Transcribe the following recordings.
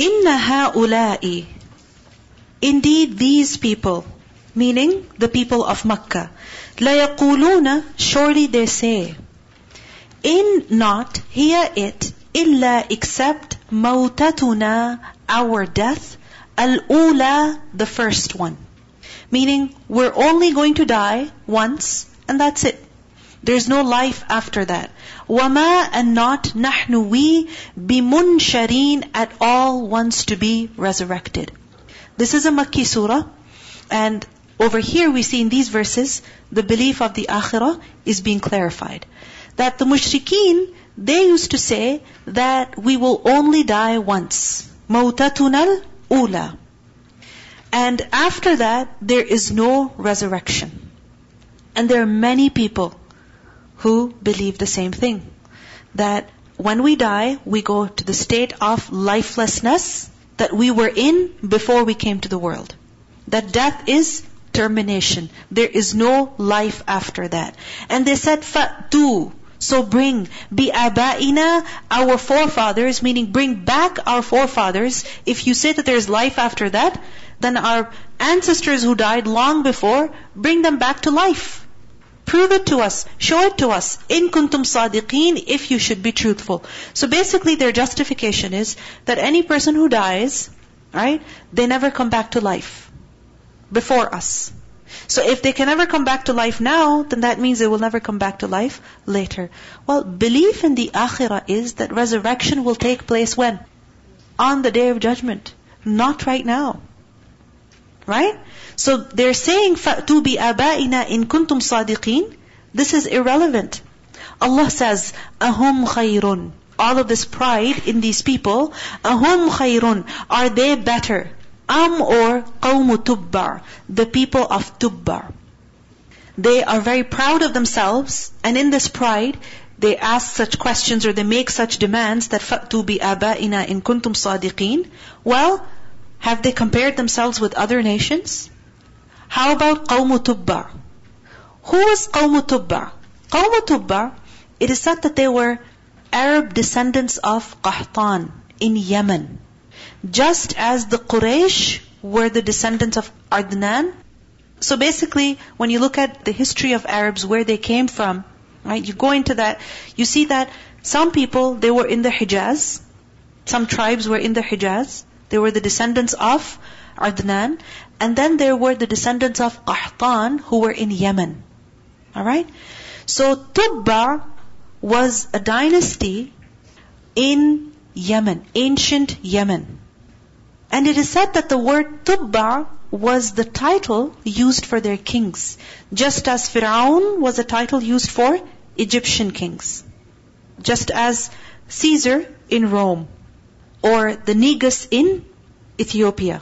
إِنَّ هَؤُلَاءِ Indeed, these people, meaning the people of Makkah, لَيَقُولُونَ Surely they say, In not, hear it, illa except mautatuna, our death, al-ula, the first one. Meaning, we're only going to die once, and that's it. There's no life after that. Wama and not nahnu we bimunshareen at all wants to be resurrected. This is a Makki surah, and over here we see in these verses the belief of the akhirah is being clarified. That the mushrikeen they used to say that we will only die once. Mautatunal ula. And after that, there is no resurrection. And there are many people who believe the same thing. That when we die, we go to the state of lifelessness that we were in before we came to the world. That death is termination. There is no life after that. And they said, Fa'tu. So bring bi'aba'ina, our forefathers, meaning bring back our forefathers. If you say that there is life after that, then our ancestors who died long before, bring them back to life. Prove it to us. Show it to us. In kuntum sadiqeen, if you should be truthful. So basically their justification is that any person who dies, right, they never come back to life. Before us. So if they can never come back to life now, then that means they will never come back to life later. Well, belief in the akhirah is that resurrection will take place when? On the day of judgment. Not right now. Right? So they're saying, فَأْتُوا بِآبَائِنَا إِن كُنْتُمْ صَادِقِينَ This is irrelevant. Allah says, أَهُمْ خَيْرٌ All of this pride in these people, أَهُمْ خَيْرٌ Are they better? Am or قَوْمُ تُبَّعْ The people of Tubba. They are very proud of themselves, and in this pride, they ask such questions or they make such demands that فَأْتُوا بِآبَائِنَا إِن كُنْتُمْ صَادِقِينَ Well, have they compared themselves with other nations? How about قوم Tubba? Who was قوم Tubba? قوم Tubba, it is said that they were Arab descendants of Qahtan in Yemen. Just as the Quraysh were the descendants of Adnan. So basically, when you look at the history of Arabs, where they came from, right, you go into that, you see that some people, they were in the Hijaz. Some tribes were in the Hijaz. They were the descendants of Adnan, and then there were the descendants of Qahtan who were in Yemen. Alright? So Tubba was a dynasty in Yemen, ancient Yemen. And it is said that the word Tubba was the title used for their kings, just as Fir'aun was a title used for Egyptian kings. Just as Caesar in Rome, or the Negus in Ethiopia,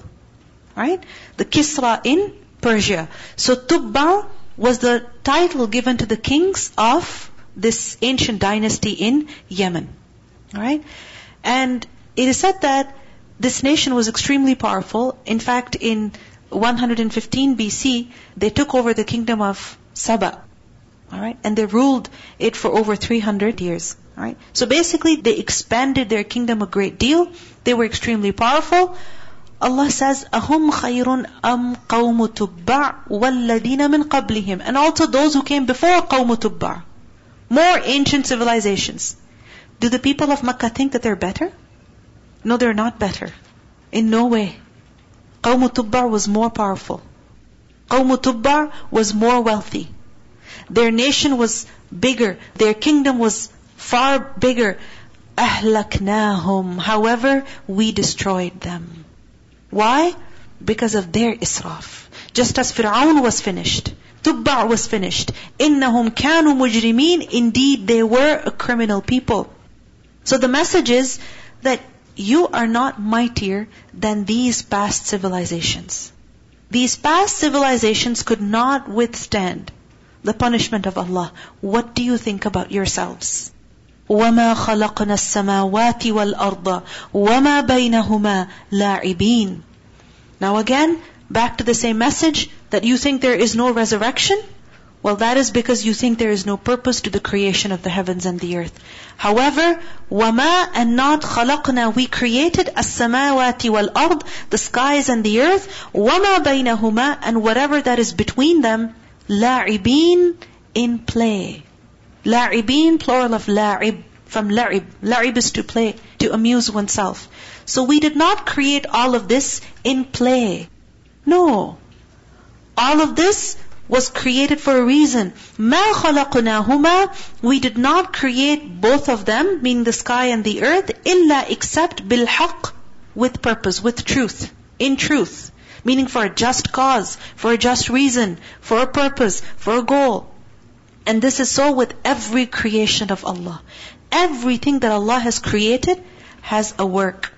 right? The Kisra in Persia. So Tubba was the title given to the kings of this ancient dynasty in Yemen. Alright? And it is said that this nation was extremely powerful. In fact, in 115 BC, they took over the kingdom of Saba. Alright? And they ruled it for over 300 years. Alright? So basically, they expanded their kingdom a great deal. They were extremely powerful. Allah says, أَهُمْ خَيْرٌ أَمْ قَوْمُ تُبَّعْ وَالَّذِينَ مِنْ قَبْلِهِمْ And also those who came before قَوْمُ تُبَّعْ More ancient civilizations. Do the people of Makkah think that they're better? No, they're not better. In no way. Qawm Tubbar was more powerful. Qawm Tubbar was more wealthy. Their nation was bigger. Their kingdom was far bigger. أهلكناهم. However, we destroyed them. Why? Because of their israf. Just as Fir'aun was finished. Tubba was finished. إِنَّهُمْ كَانُوا مُجْرِمِينَ Indeed, they were a criminal people. So the message is that you are not mightier than these past civilizations. These past civilizations could not withstand the punishment of Allah. What do you think about yourselves? وَمَا خَلَقْنَا السَّمَاوَاتِ وَالْأَرْضَ وَمَا بَيْنَهُمَا لَاعِبِينَ Now again, back to the same message that you think there is no resurrection. Well, that is because you think there is no purpose to the creation of the heavens and the earth. However, وَمَا and not خَلَقْنَا We created السَّمَاوَاتِ وَالْأَرْضِ The skies and the earth. وَمَا بَيْنَهُمَا And whatever that is between them. لَاعِبِينَ In play. La'ibin, plural of la'ib, from larib, La'ib is to play, to amuse oneself. So we did not create all of this in play. No. All of this was created for a reason. مَا خَلَقْنَاهُمَا We did not create both of them, meaning the sky and the earth, إِلَّا except بِالْحَقِّ With purpose, with truth, in truth. Meaning for a just cause, for a just reason, for a purpose, for a goal. And this is so with every creation of Allah. Everything that Allah has created has a work.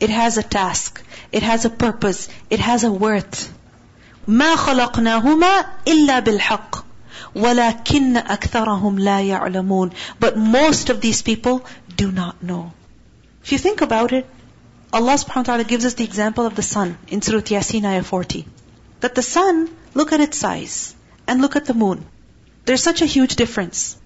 It has a task. It has a purpose. It has a worth. ما خلقناهما إلا بالحق ولكن أكثرهم لا يعلمون But most of these people do not know. If you think about it, Allah subhanahu wa ta'ala gives us the example of the sun in Surah Yasin ayah 40. That the sun, look at its size and look at the moon. There's such a huge difference.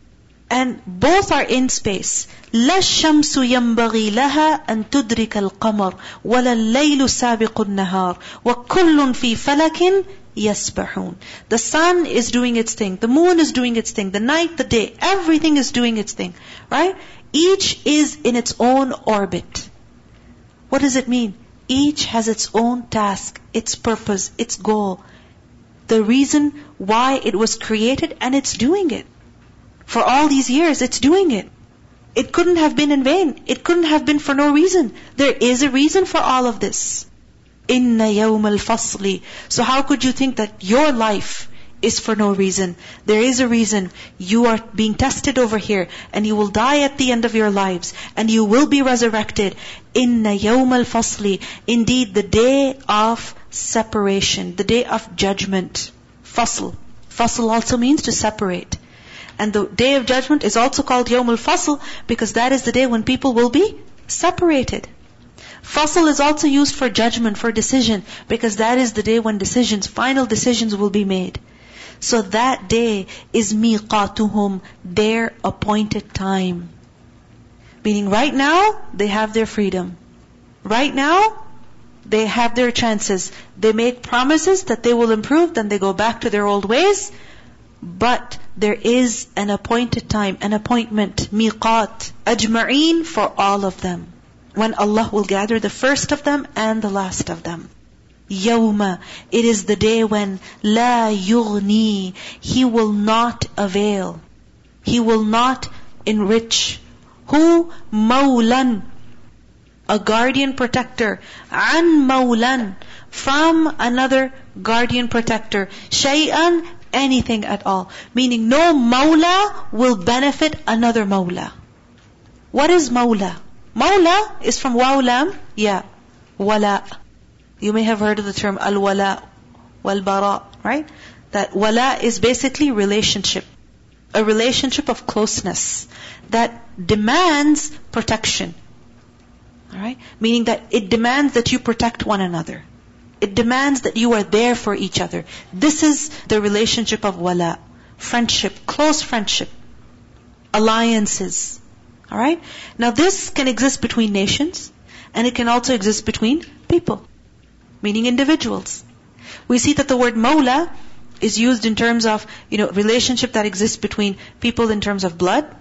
And both are in space. لا الشمس ينبغي لها أن تدرك القمر ولا الليل سابق النهار وكل في فلك يسبحون. The sun is doing its thing. The moon is doing its thing. The night, the day, everything is doing its thing. Right? Each is in its own orbit. What does it mean? Each has its own task, its purpose, its goal. The reason why it was created and it's doing it. For all these years, it's doing it. It couldn't have been in vain. It couldn't have been for no reason. There is a reason for all of this. Inna yawm al-fasli. So how could you think that your life is for no reason? There is a reason. You are being tested over here and you will die at the end of your lives and you will be resurrected. Inna yawm al-fasli. Indeed, the day of separation, the day of judgment. Fasl. Fasl also means to separate. And the day of judgment is also called Yawmul Fasl because that is the day when people will be separated. Fasl is also used for judgment, for decision, because that is the day when decisions, final decisions will be made. So that day is miqatuhum, their appointed time. Meaning right now, they have their freedom. Right now, they have their chances. They make promises that they will improve, then they go back to their old ways. But there is an appointed time, an appointment, miqat, ajma'een for all of them. When Allah will gather the first of them and the last of them. Yawma, it is the day when la yughni, He will not avail. He will not enrich. Who? Mawlan, a guardian protector. An mawlan, from another guardian protector. Shay'an, anything at all. Meaning no mawla will benefit another mawla. What is mawla? Mawla is from wawlam, yeah, wala. You may have heard of the term al-wala, wal-bara, right? That wala is basically relationship. A relationship of closeness that demands protection. Alright? Meaning that it demands that you protect one another. It demands that you are there for each other. This is the relationship of wala. Friendship, close friendship. Alliances. Alright? Now this can exist between nations, and it can also exist between people. Meaning individuals. We see that the word mawla is used in terms of, you know, relationship that exists between people in terms of blood.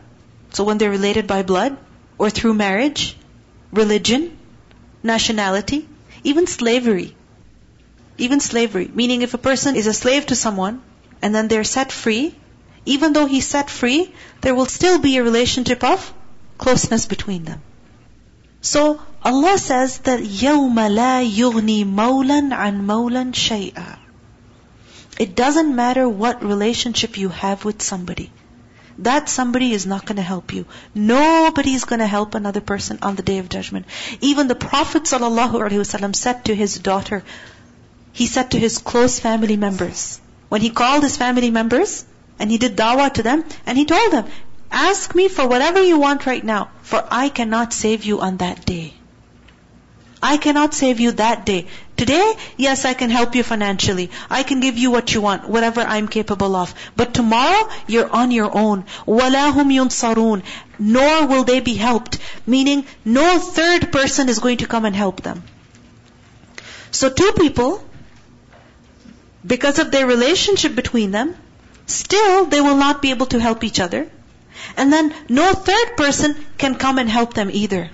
So when they're related by blood, or through marriage, religion, nationality, even slavery. Even slavery. Meaning if a person is a slave to someone and then they're set free, even though he's set free, there will still be a relationship of closeness between them. So Allah says that يَوْمَ لَا يُغْنِي مَوْلًا عَنْ مَوْلًا شَيْئًا It doesn't matter what relationship you have with somebody. That somebody is not going to help you. Nobody is going to help another person on the day of judgment. Even the Prophet ﷺ said to his daughter, he said to his close family members, when he called his family members, and he did dawah to them, and he told them, ask me for whatever you want right now, for I cannot save you on that day. I cannot save you that day. Today, yes, I can help you financially. I can give you what you want, whatever I'm capable of. But tomorrow, you're on your own. وَلَا هُمْ يُنصَرُونَ Nor will they be helped. Meaning, no third person is going to come and help them. So two people, because of their relationship between them, still they will not be able to help each other. And then no third person can come and help them either.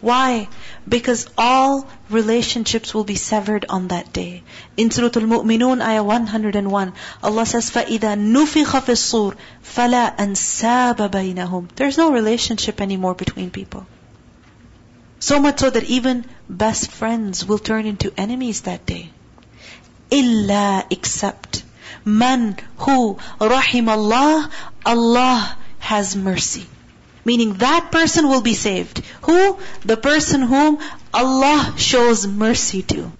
Why? Because all relationships will be severed on that day. In Surah Al-Mu'minun, ayah 101, Allah says, فَإِذَا نُفِخَ فِي الصُّورِ فَلَا أَنْسَابَ بَيْنَهُمْ There's no relationship anymore between people. So much so that even best friends will turn into enemies that day. إِلَّا except man who rahim Allah, Allah has mercy. Meaning that person will be saved. Who? The person whom Allah shows mercy to.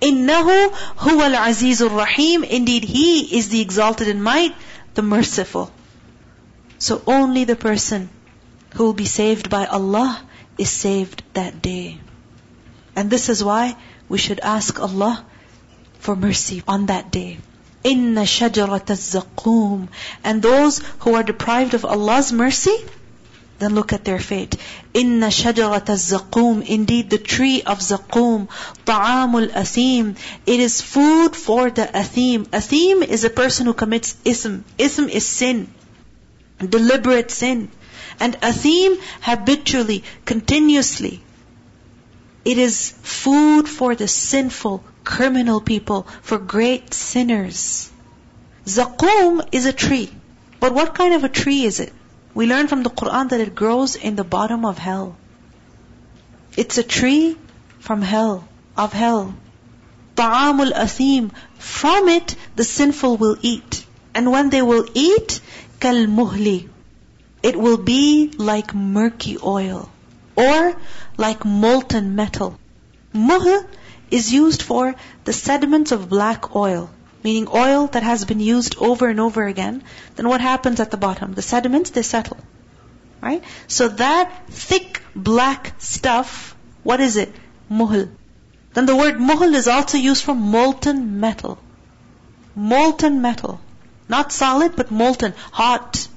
إِنَّهُ هُوَ الْعَزِيزُ الرَّحِيمُ Indeed, He is the exalted in might, the merciful. So only the person who will be saved by Allah is saved that day. And this is why we should ask Allah for mercy on that day. Inna shajarat zaqqum. And those who are deprived of Allah's mercy, then look at their fate. Inna shajarat zaqqum. Indeed, the tree of zaqqum. Ta'amul athim. It is food for the athim. Athim is a person who commits ism. Ism is sin. Deliberate sin. And athim habitually, continuously. It is food for the sinful, criminal people, for great sinners. Zaqum is a tree. But what kind of a tree is it? We learn from the Quran that it grows in the bottom of hell. It's a tree from hell, of hell. Ta'amul athim. From it, the sinful will eat. And when they will eat, kal muhli. It will be like murky oil. Or like molten metal. Muhl is used for the sediments of black oil meaning oil that has been used over and over again, then what happens at the bottom? The sediments, they settle. Right? So that thick black stuff, what is it? Muhl. Then the word muhl is also used for molten metal. Molten metal. Not solid, but molten, hot.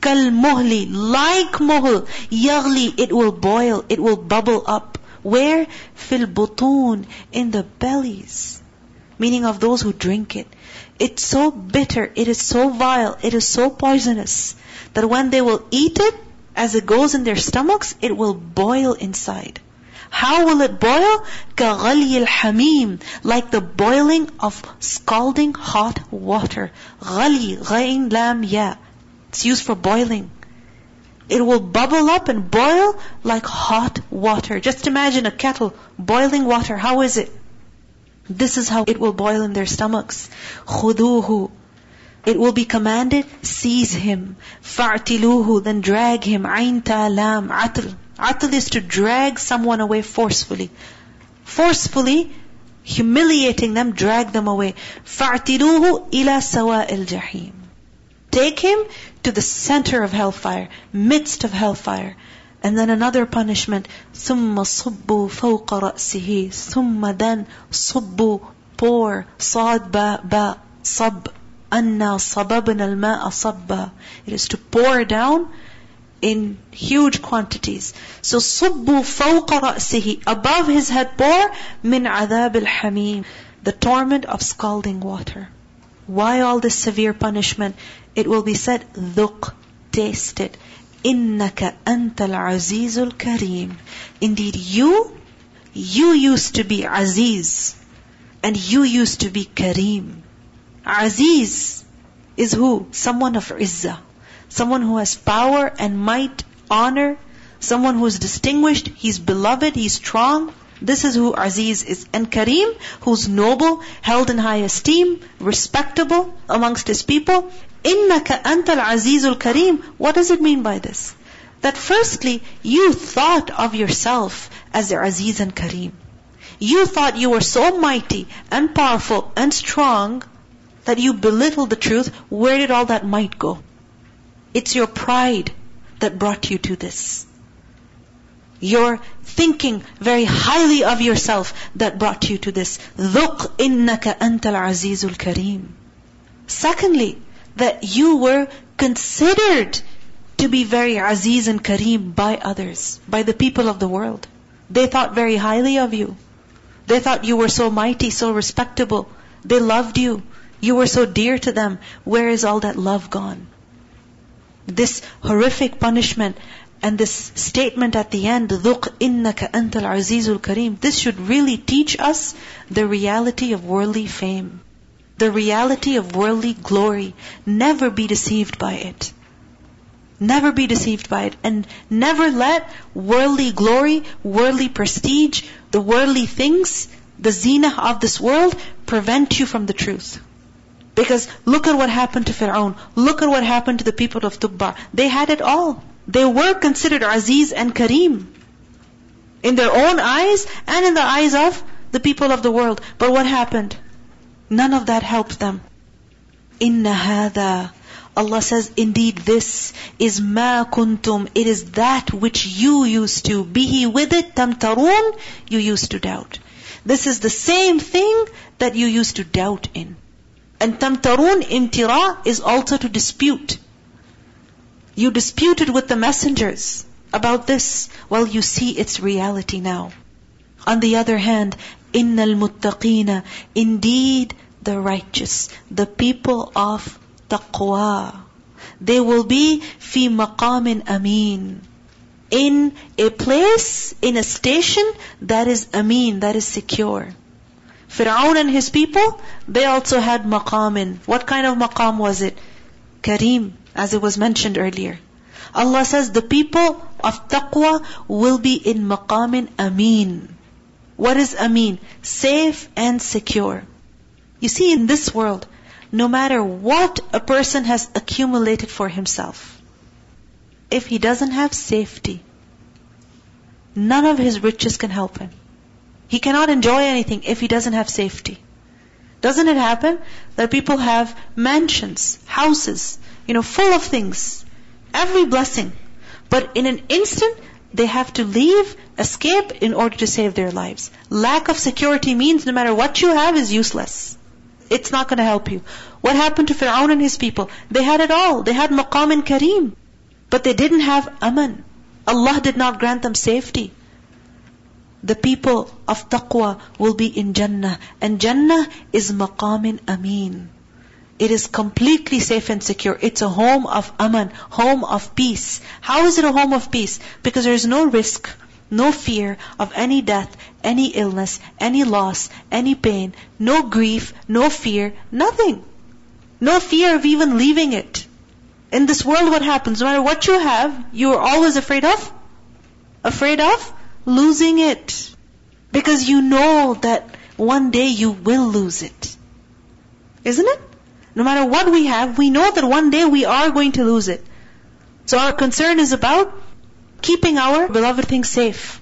Kal muhli, like muhl, yagli, it will boil, it will bubble up. Where? Fil butun, in the bellies meaning of those who drink it. It's so bitter, it is so vile, it is so poisonous, that when they will eat it, as it goes in their stomachs, it will boil inside. How will it boil? كَغَلْيِ الْحَمِيمِ Like the boiling of scalding hot water. غَلْي غَيْن lam ya. It's used for boiling. It will bubble up and boil like hot water. Just imagine a kettle, boiling water. How is it? This is how it will boil in their stomachs. خُذُوهُ It will be commanded, seize him. فَاعْتِلُوهُ Then drag him. عَيْن تَالَام عَتْل Atl is to drag someone away forcefully. Forcefully, humiliating them, drag them away. فَاعْتِلُوهُ إِلَى سَوَاءِ الْجَحِيمِ Take him to the center of hellfire, midst of hellfire. And then another punishment, ثُمَّ صُبُّوا فَوْقَ رَأْسِهِ ثُمَّ then صُبُّوا pour صاد ba ba صب أَنَّا صَبَبْنَا الْمَاءَ صَبًّا It is to pour down in huge quantities. So صُبُّوا فَوْقَ رَأْسِهِ Above his head pour مِنْ عَذَابِ الْحَمِيمِ The torment of scalding water. Why all this severe punishment? It will be said, ذُقْ Taste it. إِنَّكَ أَنْتَ الْعَزِيزُ الْكَرِيمُ Indeed, you, you used to be Aziz. And you used to be Kareem. Aziz is who? Someone of Izzah. Someone who has power and might, honor. Someone who is distinguished. He's beloved. He's strong. This is who Aziz is. And Kareem, who's noble, held in high esteem, respectable amongst his people. إِنَّكَ أَنْتَ الْعَزِيزُ الْكَرِيمُ What does it mean by this? That firstly, you thought of yourself as the Aziz and Kareem. You thought you were so mighty and powerful and strong that you belittled the truth. Where did all that might go? It's your pride that brought you to this. You're thinking very highly of yourself that brought you to this. ذُقْ إِنَّكَ أَنْتَ الْعَزِيزُ الْكَرِيمُ Secondly, that you were considered to be very aziz and kareem by others, by the people of the world. They thought very highly of you. They thought you were so mighty, so respectable. They loved you. You were so dear to them. Where is all that love gone? This horrific punishment and this statement at the end, ذُقْ إِنَّكَ أَنْتَ الْعَزِيزُ الْكَرِيمُ This should really teach us the reality of worldly fame. The reality of worldly glory. Never be deceived by it. Never be deceived by it. And never let worldly glory, worldly prestige, the worldly things, the zina of this world prevent you from the truth. Because look at what happened to Fir'aun. Look at what happened to the people of Tubba. They had it all. They were considered Aziz and Kareem. In their own eyes and in the eyes of the people of the world. But what happened? None of that helped them. Inna hada. Allah says, indeed this is ma kuntum. It is that which you used to. Bihi with it, tamtarun. You used to doubt. This is the same thing that you used to doubt in. And tamtarun imtira is also to dispute. You disputed with the messengers about this while you see its reality now. On the other hand, innal muttaqina, indeed the righteous, the people of taqwa. They will be fi maqamin amin. In a place, in a station that is amin, that is secure. Fir'aun and his people, they also had maqamin. What kind of maqam was it? Kareem, as it was mentioned earlier. Allah says the people of taqwa will be in maqamin ameen. What is ameen? Safe and secure. You see, in this world, no matter what a person has accumulated for himself, if he doesn't have safety, none of his riches can help him. He cannot enjoy anything if he doesn't have safety. Doesn't it happen that people have mansions, houses, you know, full of things, every blessing. But in an instant, they have to leave, escape in order to save their lives. Lack of security means no matter what you have is useless. It's not going to help you. What happened to Fir'aun and his people? They had it all. They had maqam and kareem. But they didn't have aman. Allah did not grant them safety. The people of taqwa will be in Jannah. And Jannah is maqamin ameen. It is completely safe and secure. It's a home of aman, home of peace. How is it a home of peace? Because there is no risk, no fear of any death, any illness, any loss, any pain, no grief, no fear, nothing. No fear of even leaving it. In this world what happens? No matter what you have, you are always afraid of? Afraid of? Losing it. Because you know that one day you will lose it. Isn't it? No matter what we have, we know that one day we are going to lose it. So our concern is about keeping our beloved things safe.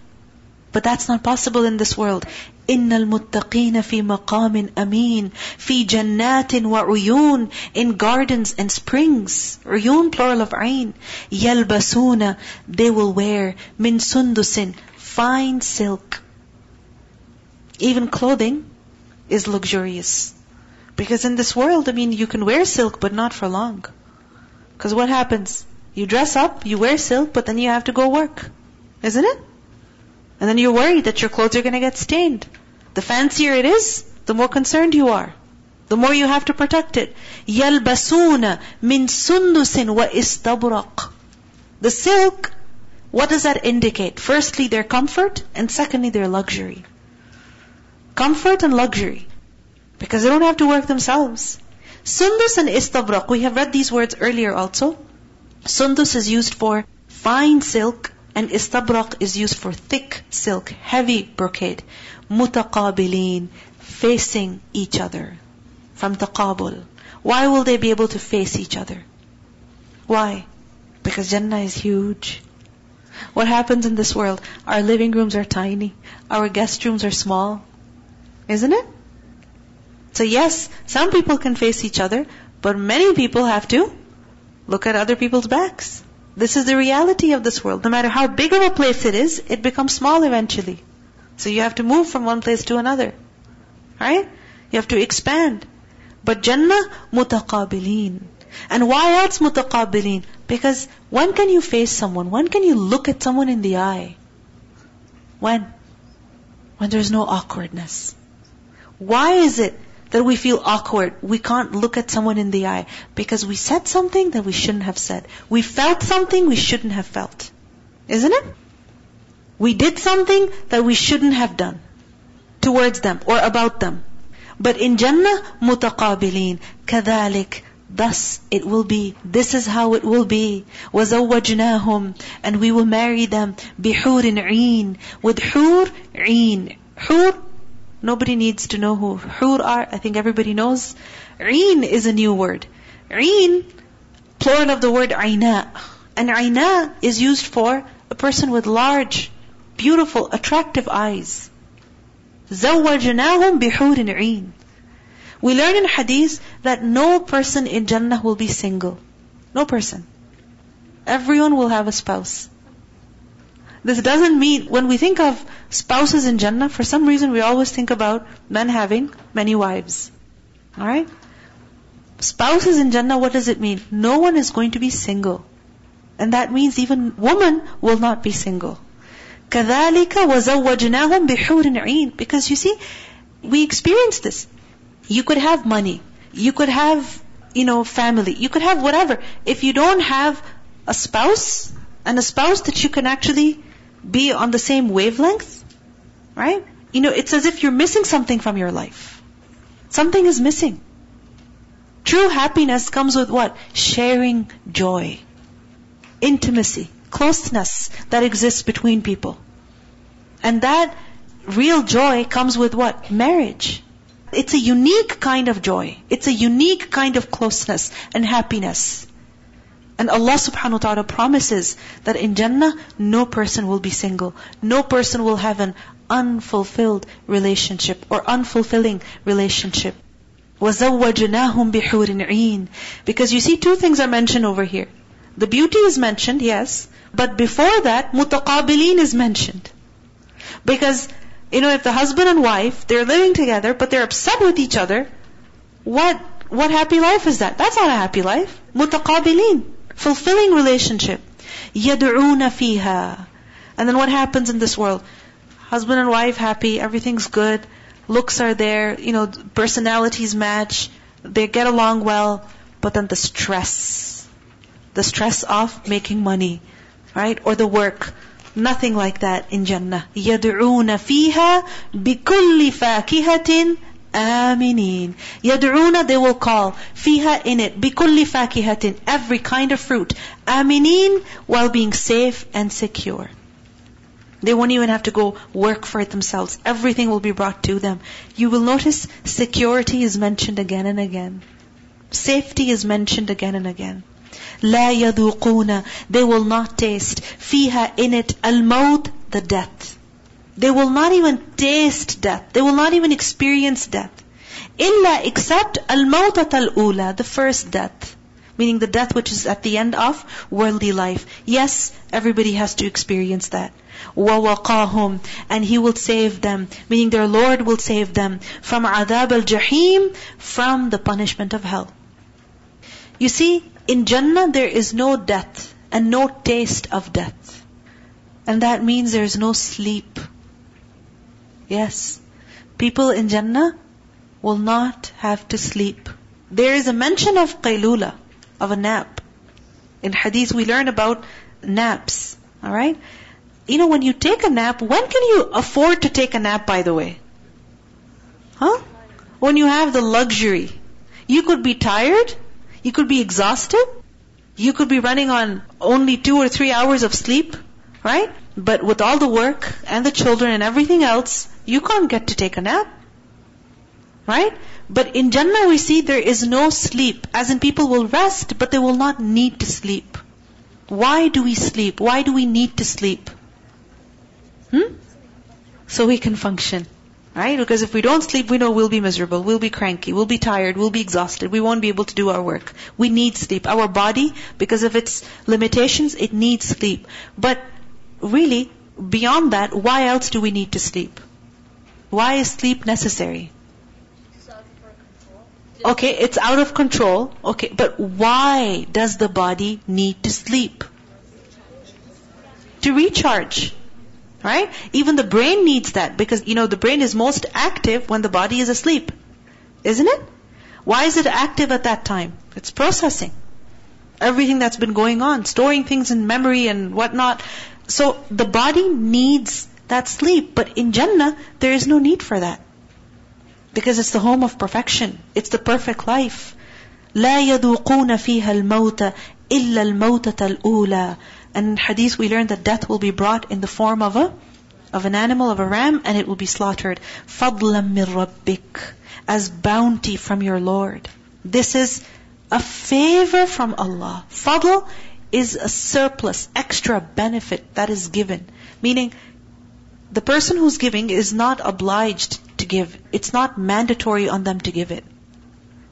But that's not possible in this world. إن المتقين في مقام أمين في جنات وعيون in gardens and springs عيون plural of عين يلبسون they will wear من سندس fine silk even clothing is luxurious because in this world, I mean, you can wear silk, but not for long. Because what happens? You dress up, you wear silk, but then you have to go work. Isn't it? And then you're worried that your clothes are going to get stained. The fancier it is, the more concerned you are. The more you have to protect it. يَلْبَسُونَ مِن سُنْدُسٍ وَإِسْتَبْرَقٍ The silk, what does that indicate? Firstly, their comfort, and secondly, their luxury. Comfort and luxury. Because they don't have to work themselves. Sundus and istabraq, we have read these words earlier also. Sundus is used for fine silk and istabraq is used for thick silk, heavy brocade. Mutaqabilin, facing each other. From taqabul. Why will they be able to face each other? Why? Because Jannah is huge. What happens in this world? Our living rooms are tiny. Our guest rooms are small. Isn't it? So yes, some people can face each other, but many people have to look at other people's backs. This is the reality of this world. No matter how big of a place it is, it becomes small eventually. So you have to move from one place to another. Right? You have to expand. But Jannah, mutaqabilin. And why else mutaqabilin? Because when can you face someone? When can you look at someone in the eye? When? When there's no awkwardness. Why is it that we feel awkward? We can't look at someone in the eye because we said something that we shouldn't have said. We felt something we shouldn't have felt. Isn't it? We did something that we shouldn't have done towards them or about them. But in Jannah, mutaqabilin. كذلك Thus it will be. This is how it will be. وَزَوَّجْنَاهُمْ And we will marry them بِحُورٍ عِينٍ With حور عين. حور, nobody needs to know who حور are. I think everybody knows. عين is a new word. عين, plural of the word عيناء. And عيناء is used for a person with large, beautiful, attractive eyes. زَوَّجْنَاهُمْ بِحُورٍ عِينٍ we learn in hadith that no person in Jannah will be single. No person. Everyone will have a spouse. This doesn't mean, when we think of spouses in Jannah, for some reason we always think about men having many wives. Alright? Spouses in Jannah, what does it mean? No one is going to be single. And that means even woman will not be single. كَذَلِكَ وَزَوَّجْنَاهُمْ بِحُورٍ عِينٍ Because you see, we experience this. You could have money. You could have, you know, family. You could have whatever. If you don't have a spouse, and a spouse that you can actually be on the same wavelength, right? You know, it's as if you're missing something from your life. Something is missing. True happiness comes with what? Sharing joy. Intimacy. Closeness that exists between people. And that real joy comes with what? Marriage. It's a unique kind of joy. It's a unique kind of closeness and happiness. And Allah subhanahu wa ta'ala promises that in Jannah, no person will be single. No person will have an unfulfilled relationship or unfulfilling relationship. وَزَوَّجْنَاهُمْ بِحُورٍ عِينٍ Because you see, two things are mentioned over here. The beauty is mentioned, yes, but before that, mutaqabilin is mentioned. Because you know, if the husband and wife, they're living together, but they're upset with each other, what, what happy life is that? That's not a happy life. Mutaqabilin. Fulfilling relationship. يَدْعُونَ فِيهَا And then what happens in this world? Husband and wife happy, everything's good, looks are there, you know, personalities match, they get along well, but then the stress, the stress of making money, right? Or the work, Nothing like that in Jannah. يَدْعُونَ فِيهَا بِكُلِّ فَاكِهَةٍ آمِنِينَ يَدْعُونَ They will call. فِيهَا in it. بِكُلِّ فَاكِهَةٍ Every kind of fruit. آمِنِينَ While being safe and secure. They won't even have to go work for it themselves. Everything will be brought to them. You will notice security is mentioned again and again. Safety is mentioned again and again. لا يذوقون They will not taste. فيها in it الموت the death. They will not even taste death. They will not even experience death. إلا except الموتة الأولى the first death. Meaning the death which is at the end of worldly life. Yes, everybody has to experience that. وَوَقَاهُمْ And He will save them. Meaning their Lord will save them from عذاب الجحيم from the punishment of hell. You see, in Jannah there is no death and no taste of death. And that means there is no sleep. Yes. People in Jannah will not have to sleep. There is a mention of qaylula, of a nap. In hadith we learn about naps. Alright? You know, when you take a nap, when can you afford to take a nap by the way? Huh? When you have the luxury. You could be tired, you could be exhausted. You could be running on only two or three hours of sleep, right? But with all the work and the children and everything else, you can't get to take a nap. Right? But in Jannah we see there is no sleep. As in people will rest, but they will not need to sleep. Why do we sleep? Why do we need to sleep? Hmm? So we can function. Right? Because if we don't sleep, we know we'll be miserable, we'll be cranky, we'll be tired, we'll be exhausted, we won't be able to do our work. We need sleep. Our body, because of its limitations, it needs sleep. But really, beyond that, why else do we need to sleep? Why is sleep necessary? Okay, it's out of control. Okay, but why does the body need to sleep? To recharge. Right? Even the brain needs that because, you know, the brain is most active when the body is asleep. Isn't it? Why is it active at that time? It's processing. Everything that's been going on, storing things in memory and whatnot. So the body needs that sleep, but in Jannah, there is no need for that. Because it's the home of perfection. It's the perfect life. لا يذوقون فيها الموت إلا الموتة الأولى and in hadith we learn that death will be brought in the form of a of an animal, of a ram, and it will be slaughtered. فَضْلًا مِّن رَبِّكَ As bounty from your Lord. This is a favor from Allah. Fadl is a surplus, extra benefit that is given. Meaning, the person who's giving is not obliged to give. It's not mandatory on them to give it.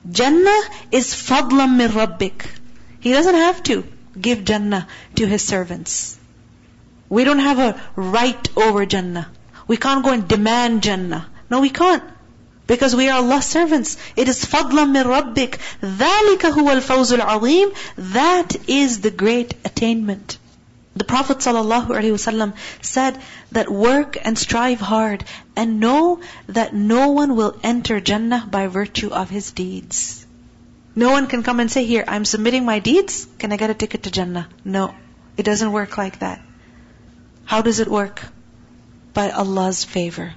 Jannah is fadlam min rabbik. He doesn't have to give Jannah to His servants. We don't have a right over Jannah. We can't go and demand Jannah. No, we can't. Because we are Allah's servants. It is فَضْلًا مِّن رَبِّكَ ذَلِكَ هُوَ الْفَوْزُ الْعَظِيمُ That is the great attainment. The Prophet ﷺ said that work and strive hard and know that no one will enter Jannah by virtue of his deeds. No one can come and say, here, I'm submitting my deeds, can I get a ticket to Jannah? No. It doesn't work like that. How does it work? By Allah's favor.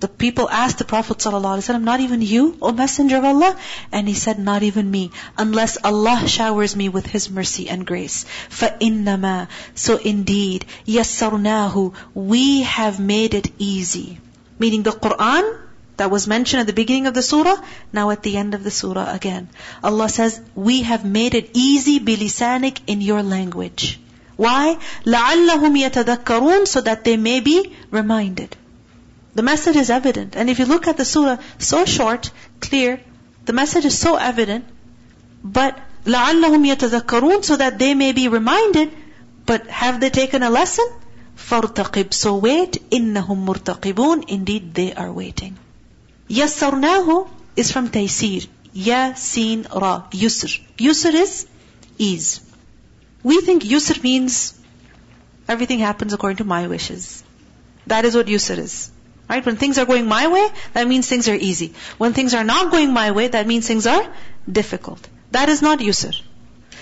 The people asked the Prophet ﷺ, not even you, O Messenger of Allah? And he said, not even me, unless Allah showers me with His mercy and grace. فَإِنَّمَا So indeed, يَسَّرْنَاهُ We have made it easy. Meaning the Qur'an that was mentioned at the beginning of the surah, now at the end of the surah again. Allah says, we have made it easy bilisanik in your language. Why? لَعَلَّهُمْ يَتَذَكَّرُونَ So that they may be reminded. The message is evident. And if you look at the surah, so short, clear, the message is so evident, but لَعَلَّهُمْ يَتَذَكَّرُونَ So that they may be reminded, but have they taken a lesson? فَارْتَقِبْ So wait, إِنَّهُمْ مُرْتَقِبُونَ Indeed, they are waiting. يسرناه is from taysir. Ya, sin, ra. Yusr. Yusr is ease. We think yusr means everything happens according to my wishes. That is what yusr is. Right? When things are going my way, that means things are easy. When things are not going my way, that means things are difficult. That is not yusr.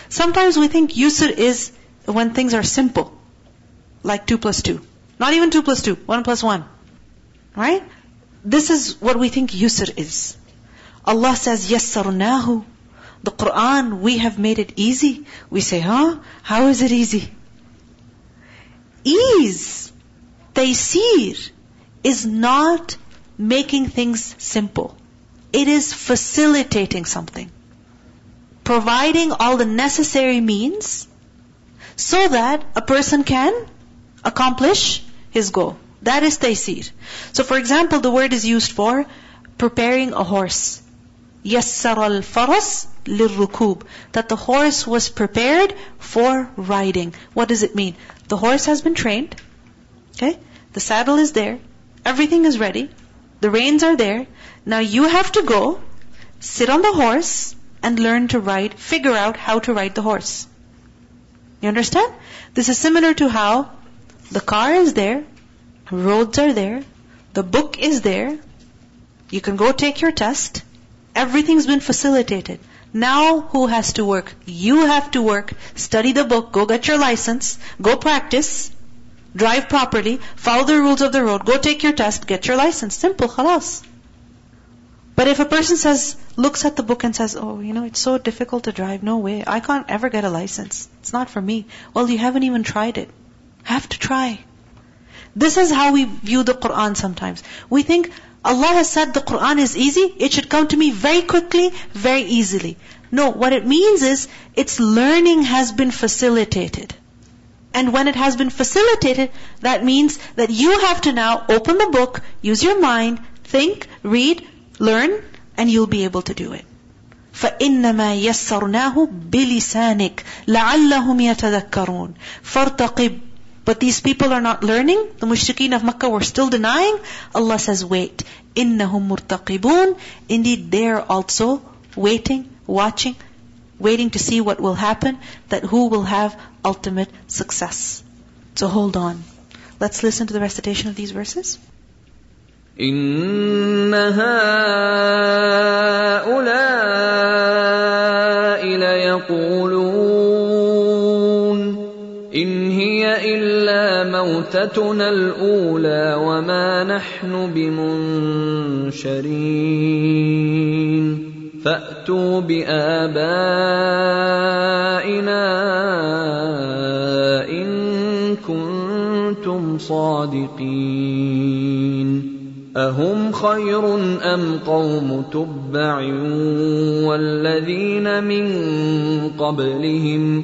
Sometimes we think yusr is when things are simple. Like 2 plus 2. Not even 2 plus 2. 1 plus 1. Right? This is what we think yusr is. Allah says, yassarnahu. The Quran, we have made it easy. We say, huh? How is it easy? Ease, taysir, is not making things simple. It is facilitating something. Providing all the necessary means so that a person can accomplish his goal. That is taysir. So for example, the word is used for preparing a horse. يَسَّرَ الْفَرَسْ لِلرُّكُوب That the horse was prepared for riding. What does it mean? The horse has been trained. Okay? The saddle is there. Everything is ready. The reins are there. Now you have to go, sit on the horse, and learn to ride, figure out how to ride the horse. You understand? This is similar to how the car is there, Roads are there. The book is there. You can go take your test. Everything's been facilitated. Now who has to work? You have to work. Study the book. Go get your license. Go practice. Drive properly. Follow the rules of the road. Go take your test. Get your license. Simple. Khalas. But if a person says, looks at the book and says, oh, you know, it's so difficult to drive. No way. I can't ever get a license. It's not for me. Well, you haven't even tried it. Have to try. This is how we view the Quran sometimes. We think Allah has said the Quran is easy, it should come to me very quickly, very easily. No, what it means is, its learning has been facilitated. And when it has been facilitated, that means that you have to now open the book, use your mind, think, read, learn, and you'll be able to do it. فإنما يسرناه بلسانك لعلهم يتذكرون فارتقب But these people are not learning. The mushrikeen of Makkah were still denying. Allah says, wait. إنهم مرتقبون. Indeed, they're also waiting, watching, waiting to see what will happen, that who will have ultimate success. So hold on. Let's listen to the recitation of these verses. إن هؤلاء ليقولون إن هي إلا موتتنا الأولى وما نحن بمنشرين فأتوا بآبائنا إن كنتم صادقين. أهم خير أم قوم تبع والذين من قبلهم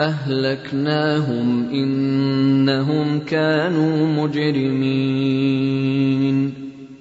أهلكناهم إنهم كانوا مجرمين.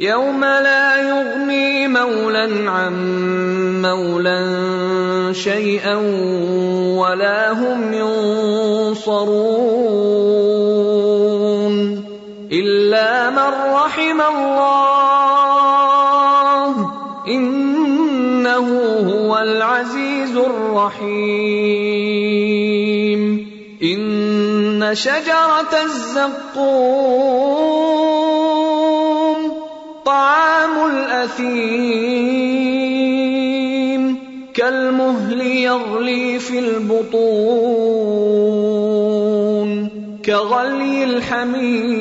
يوم لا يغني مولى عن مولى شيئا ولا هم ينصرون الا من رحم الله انه هو العزيز الرحيم ان شجره الزقوم طعام الأثيم. كالمهل يغلي في البطون. كغلي الحميم.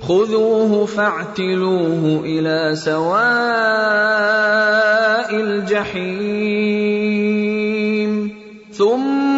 خذوه فاعتلوه إلى سواء الجحيم. ثم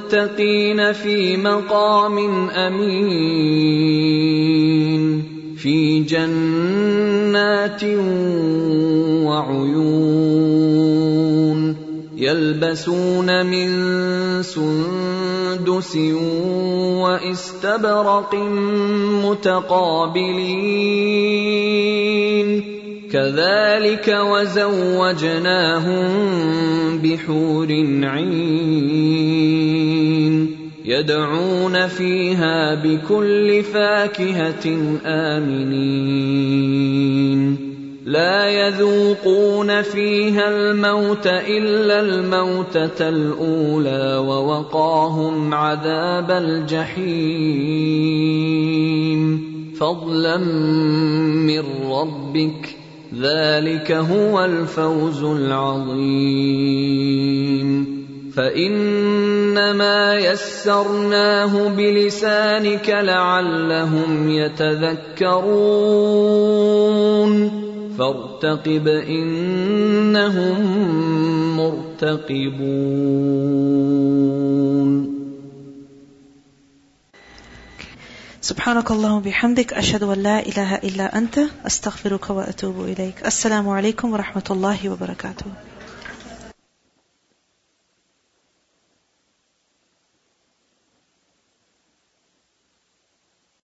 في مقام أمين في جنات وعيون يلبسون من سندس واستبرق متقابلين. كذلك وزوجناهم بحور عين. يدعون فيها بكل فاكهة آمنين. لا يذوقون فيها الموت إلا الموتة الأولى ووقاهم عذاب الجحيم. فضلا من ربك ذلك هو الفوز العظيم. فإنما يسرناه بلسانك لعلهم يتذكرون. فارتقب إنهم مرتقبون. سبحانك اللهم وبحمدك أشهد أن لا إله إلا أنت أستغفرك وأتوب إليك. السلام عليكم ورحمة الله وبركاته.